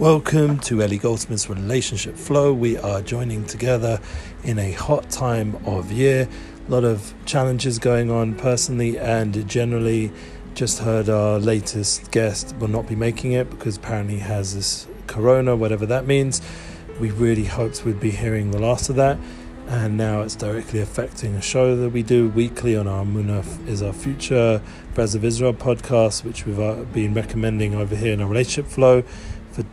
Welcome to Eli Goldsmith's Relationship Flow. We are joining together in a hot time of year. A lot of challenges going on personally and generally. Just heard our latest guest will not be making it because apparently he has this corona, whatever that means. We really hoped we'd be hearing the last of that and now it's directly affecting a show that we do weekly on our Munaf is our future Braz of Israel podcast, which we've uh, been recommending over here in our relationship flow.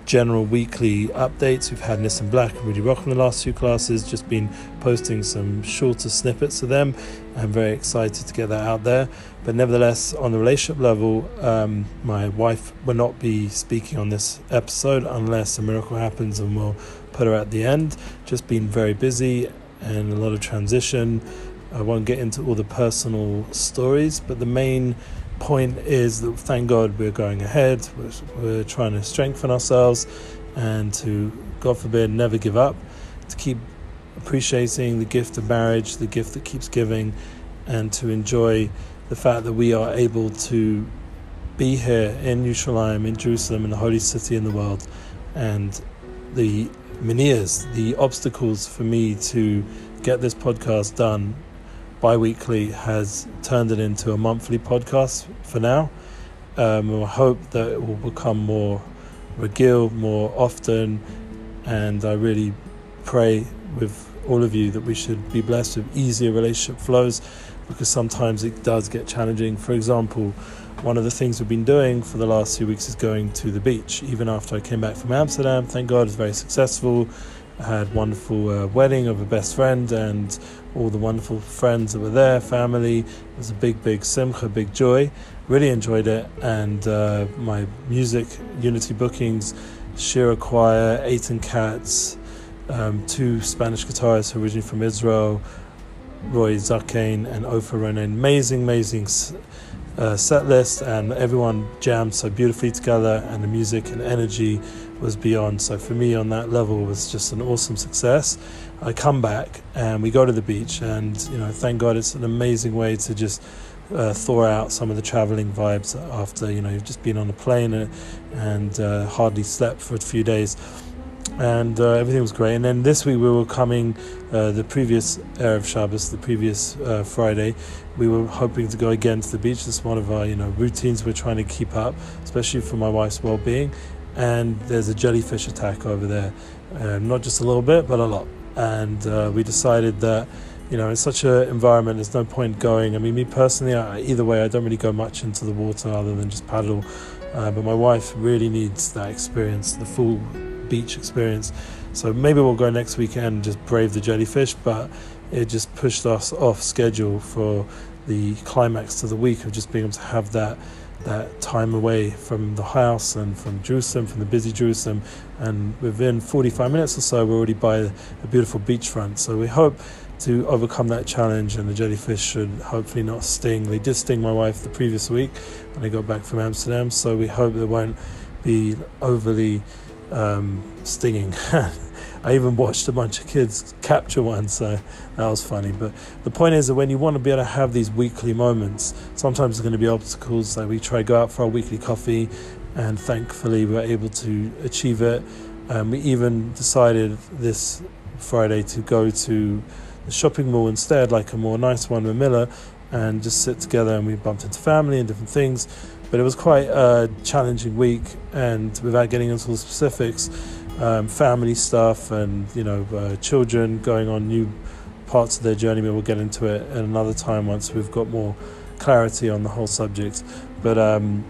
General weekly updates, we've had Nissim Black and Rudy Rock in the last two classes, just been posting some shorter snippets of them. I'm very excited to get that out there. But nevertheless, on the relationship level, um, my wife will not be speaking on this episode unless a miracle happens and we'll put her at the end. Just been very busy and a lot of transition. I won't get into all the personal stories, but the main point is that thank God we're going ahead. We're, we're trying to strengthen ourselves and to, God forbid, never give up, to keep appreciating the gift of marriage, the gift that keeps giving, and to enjoy the fact that we are able to be here in Yerushalayim, in Jerusalem, in the holy city in the world, and the Minias, the obstacles for me to get this podcast done bi weekly has turned it into a monthly podcast for now. Um, I hope that it will become more regil, more often, and I really pray with all of you that we should be blessed with easier relationship flows because sometimes it does get challenging. For example, one of the things we've been doing for the last few weeks is going to the beach. Even after I came back from Amsterdam, thank God, it was very successful. Had wonderful uh, wedding of a best friend and all the wonderful friends that were there, family. It was a big, big simcha, big joy. Really enjoyed it, and uh, my music, Unity bookings, Shira Choir, Eitan Katz, um, two Spanish guitarists originally from Israel, Roy Zakane and Ofer Ronen. Amazing, amazing uh, set list, and everyone jammed so beautifully together, and the music and energy was beyond. So for me, on that level, was just an awesome success. I come back and we go to the beach, and you know, thank God, it's an amazing way to just uh, thaw out some of the traveling vibes after you know you've just been on a plane and, and uh, hardly slept for a few days and uh, everything was great. And then this week we were coming, uh, the previous Erev Shabbos, the previous uh, Friday, we were hoping to go again to the beach. It's one of our you know routines we're trying to keep up, especially for my wife's well-being. And there's a jellyfish attack over there, um, not just a little bit, but a lot. And uh, we decided that you know, in such an environment, there's no point going. I mean, me personally, I, either way, I don't really go much into the water other than just paddle. Uh, but my wife really needs that experience, the full beach experience. So maybe we'll go next weekend and just brave the jellyfish, but it just pushed us off schedule for the climax to the week of just being able to have that that time away from the house and from Jerusalem, from the busy Jerusalem, and within 45 minutes or so, we're already by a beautiful beachfront. So we hope to overcome that challenge, and the jellyfish should hopefully not sting. They did sting my wife the previous week when I got back from Amsterdam, so we hope they won't be overly um, stinging. I even watched a bunch of kids capture one, so that was funny. But the point is that when you want to be able to have these weekly moments, sometimes there's going to be obstacles. Like we try to go out for our weekly coffee, and thankfully we were able to achieve it. Um, we even decided this Friday to go to the shopping mall instead, like a more nice one with Miller, and just sit together. And we bumped into family and different things but it was quite a challenging week, and without getting into the specifics, um, family stuff and you know uh, children going on new parts of their journey. But we'll get into it at another time once we've got more clarity on the whole subject. But um,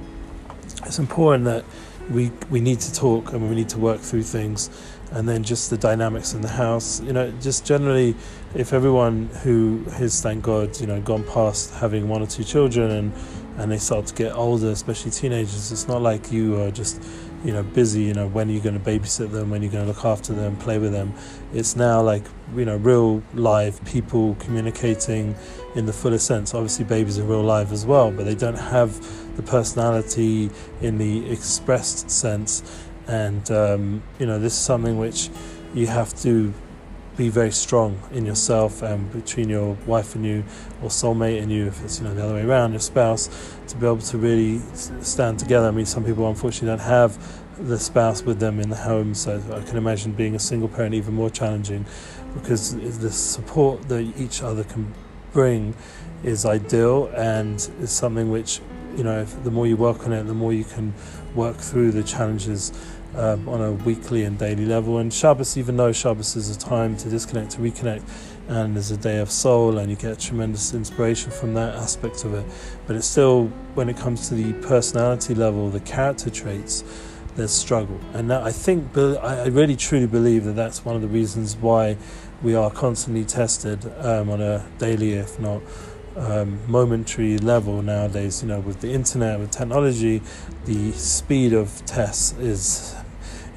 it's important that we we need to talk and we need to work through things and then just the dynamics in the house you know just generally if everyone who has thank god you know gone past having one or two children and and they start to get older especially teenagers it's not like you are just you know busy you know when are you going to babysit them when are you going to look after them play with them. It's now like you know real live people communicating in the fullest sense. Obviously babies are real live as well but they don't have the personality in the expressed sense. And um, you know this is something which you have to be very strong in yourself and between your wife and you, or soulmate and you, if it's you know the other way around, your spouse, to be able to really stand together. I mean, some people unfortunately don't have the spouse with them in the home, so I can imagine being a single parent even more challenging, because the support that each other can bring is ideal and is something which you know the more you work on it, the more you can work through the challenges um, on a weekly and daily level. And Shabbos, even though Shabbos is a time to disconnect, to reconnect, and is a day of soul, and you get tremendous inspiration from that aspect of it, but it's still, when it comes to the personality level, the character traits, there's struggle. And that, I think, I really truly believe that that's one of the reasons why we are constantly tested um, on a daily, if not um, momentary level nowadays. You know, with the internet, with technology, the speed of tests is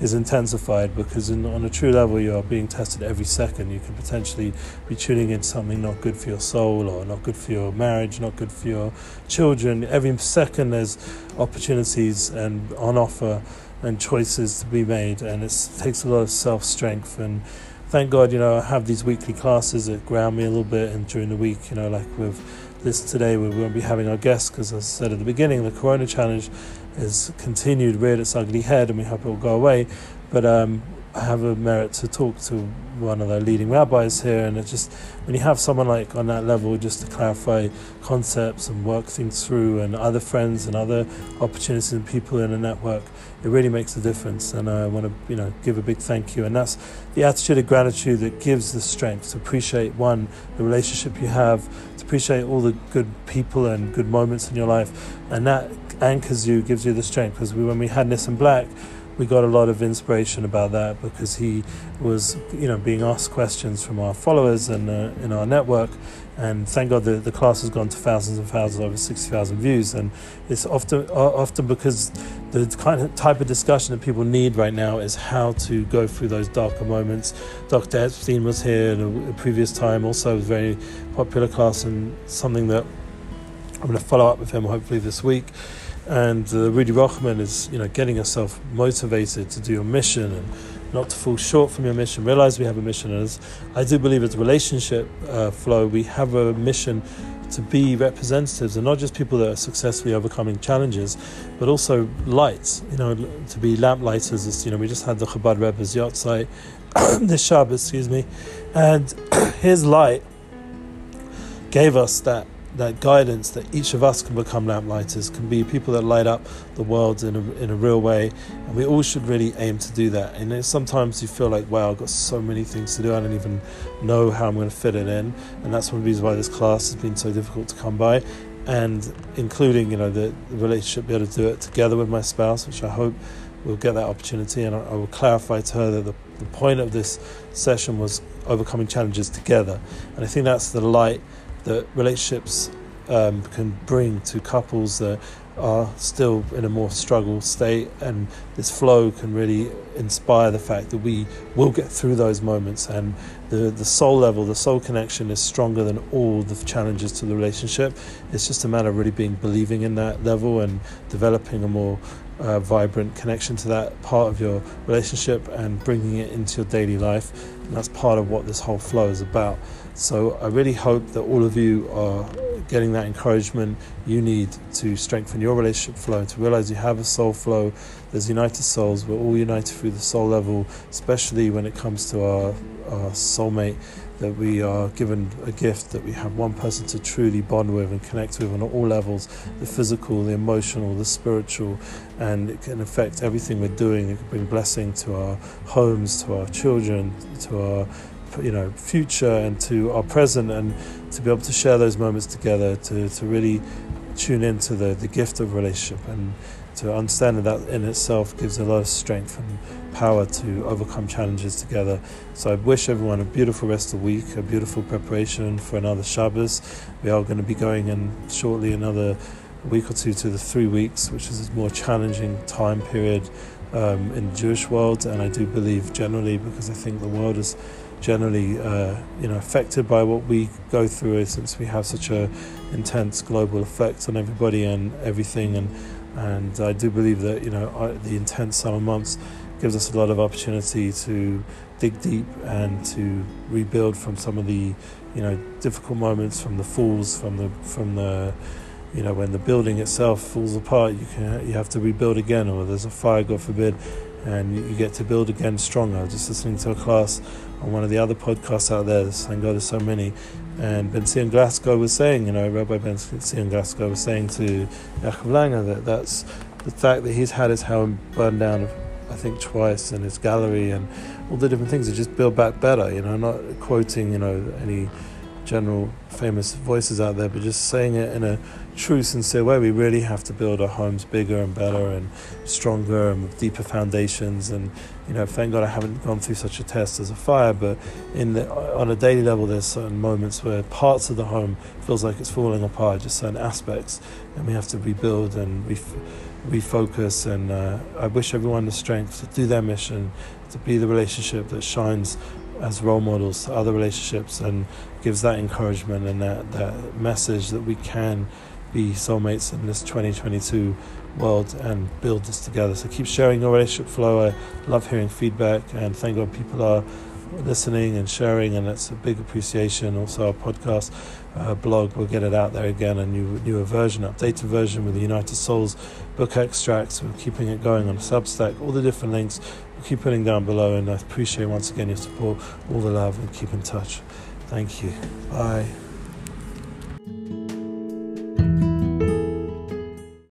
is intensified because in, on a true level you are being tested every second. You could potentially be tuning in something not good for your soul or not good for your marriage, not good for your children. Every second there's opportunities and on offer and choices to be made, and it takes a lot of self strength and thank God, you know, I have these weekly classes that ground me a little bit, and during the week, you know, like with this today, we won't be having our guests because, as I said at the beginning, the Corona Challenge has continued, reared its ugly head, and we hope it will go away. But um, have a merit to talk to one of the leading rabbis here, and it just when you have someone like on that level, just to clarify concepts and work things through, and other friends and other opportunities and people in a network, it really makes a difference. And I want to, you know, give a big thank you. And that's the attitude of gratitude that gives the strength to appreciate one the relationship you have, to appreciate all the good people and good moments in your life, and that anchors you, gives you the strength. Because we, when we had Nissim Black we got a lot of inspiration about that because he was, you know, being asked questions from our followers and uh, in our network. And thank God the, the class has gone to thousands and thousands, over 60,000 views. And it's often uh, often because the kind of type of discussion that people need right now is how to go through those darker moments. Dr. Epstein was here at a, a previous time, also a very popular class, and something that I'm going to follow up with him hopefully this week and uh, Rudy Rochman is you know getting yourself motivated to do your mission and not to fall short from your mission. Realize we have a mission, and I do believe as relationship uh, flow, we have a mission to be representatives and not just people that are successfully overcoming challenges, but also lights. You know, to be lamp lighters. You know, we just had the Chabad Rebbe's yahrzeit this Shabbat, excuse me, and his light gave us that that guidance that each of us can become lamplighters, can be people that light up the world in a, in a real way. And we all should really aim to do that. And sometimes you feel like, wow, I've got so many things to do, I don't even know how I'm going to fit it in. And that's one of the reasons why this class has been so difficult to come by. And including, you know, the, relationship, be able to do it together with my spouse, which I hope we'll get that opportunity. And I, I will clarify to her that the, the point of this session was overcoming challenges together. And I think that's the light that relationships um, can bring to couples that are still in a more struggle state, and this flow can really inspire the fact that we will get through those moments, and the the soul level, the soul connection is stronger than all the challenges to the relationship. It's just a matter of really being believing in that level and developing a more uh, vibrant connection to that part of your relationship and bringing it into your daily life. And that's part of what this whole flow is about. So I really hope that all of you are getting that encouragement you need to strengthen your relationship flow, to realize you have a soul flow. There's united souls. We're all united through the soul level, especially when it comes to our, our soulmate. That we are given a gift, that we have one person to truly bond with and connect with on all levels the physical, the emotional, the spiritual, and it can affect everything we're doing. It can bring blessing to our homes, to our children, to our you know future and to our present and to be able to share those moments together to, to really tune into the, the gift of relationship and to understand that, that in itself gives a lot of strength and power to overcome challenges together. So I wish everyone a beautiful rest of the week, a beautiful preparation for another Shabbos. We are going to be going in shortly another week or two to the three weeks, which is a more challenging time period um, in the Jewish world, and I do believe generally because I think the world is generally uh, you know affected by what we go through since we have such a intense global effect on everybody and everything and and I do believe that you know the intense summer months gives us a lot of opportunity to dig deep and to rebuild from some of the you know difficult moments from the falls from the from the you know when the building itself falls apart you can you have to rebuild again or there's a fire god forbid and you get to build again stronger. Just listening to a class on one of the other podcasts out there thank god there's so many. And Ben Zion Glasgow was saying you know Rabbi Ben Zion Glasgow was saying to Yaakov Langer that that's the fact that he's had his home burned down I think twice and his gallery and all the different things to just build back better you know not quoting you know any general famous voices out there, but just saying it in a true, sincere way. We really have to build our homes bigger and better and stronger and with deeper foundations. And you know, thank God I haven't gone through such a test as a fire. But in the, on a daily level, there's certain moments where parts of the home feels like it's falling apart, just certain aspects, and we have to rebuild and ref- refocus. And uh, I wish everyone the strength to do their mission, to be the relationship that shines as role models to other relationships and gives that encouragement and that, that message that we can be soulmates in this 2022 world and build this together. So keep sharing your relationship flow. I love hearing feedback and thank God people are listening and sharing, and it's a big appreciation. Also, our podcast uh, blog, we'll get it out there again, a new newer version, updated version with the United Souls book extracts. We're keeping it going on Substack, all the different links we'll keep putting down below, and I appreciate once again your support, all the love, and keep in touch. Thank you. Bye.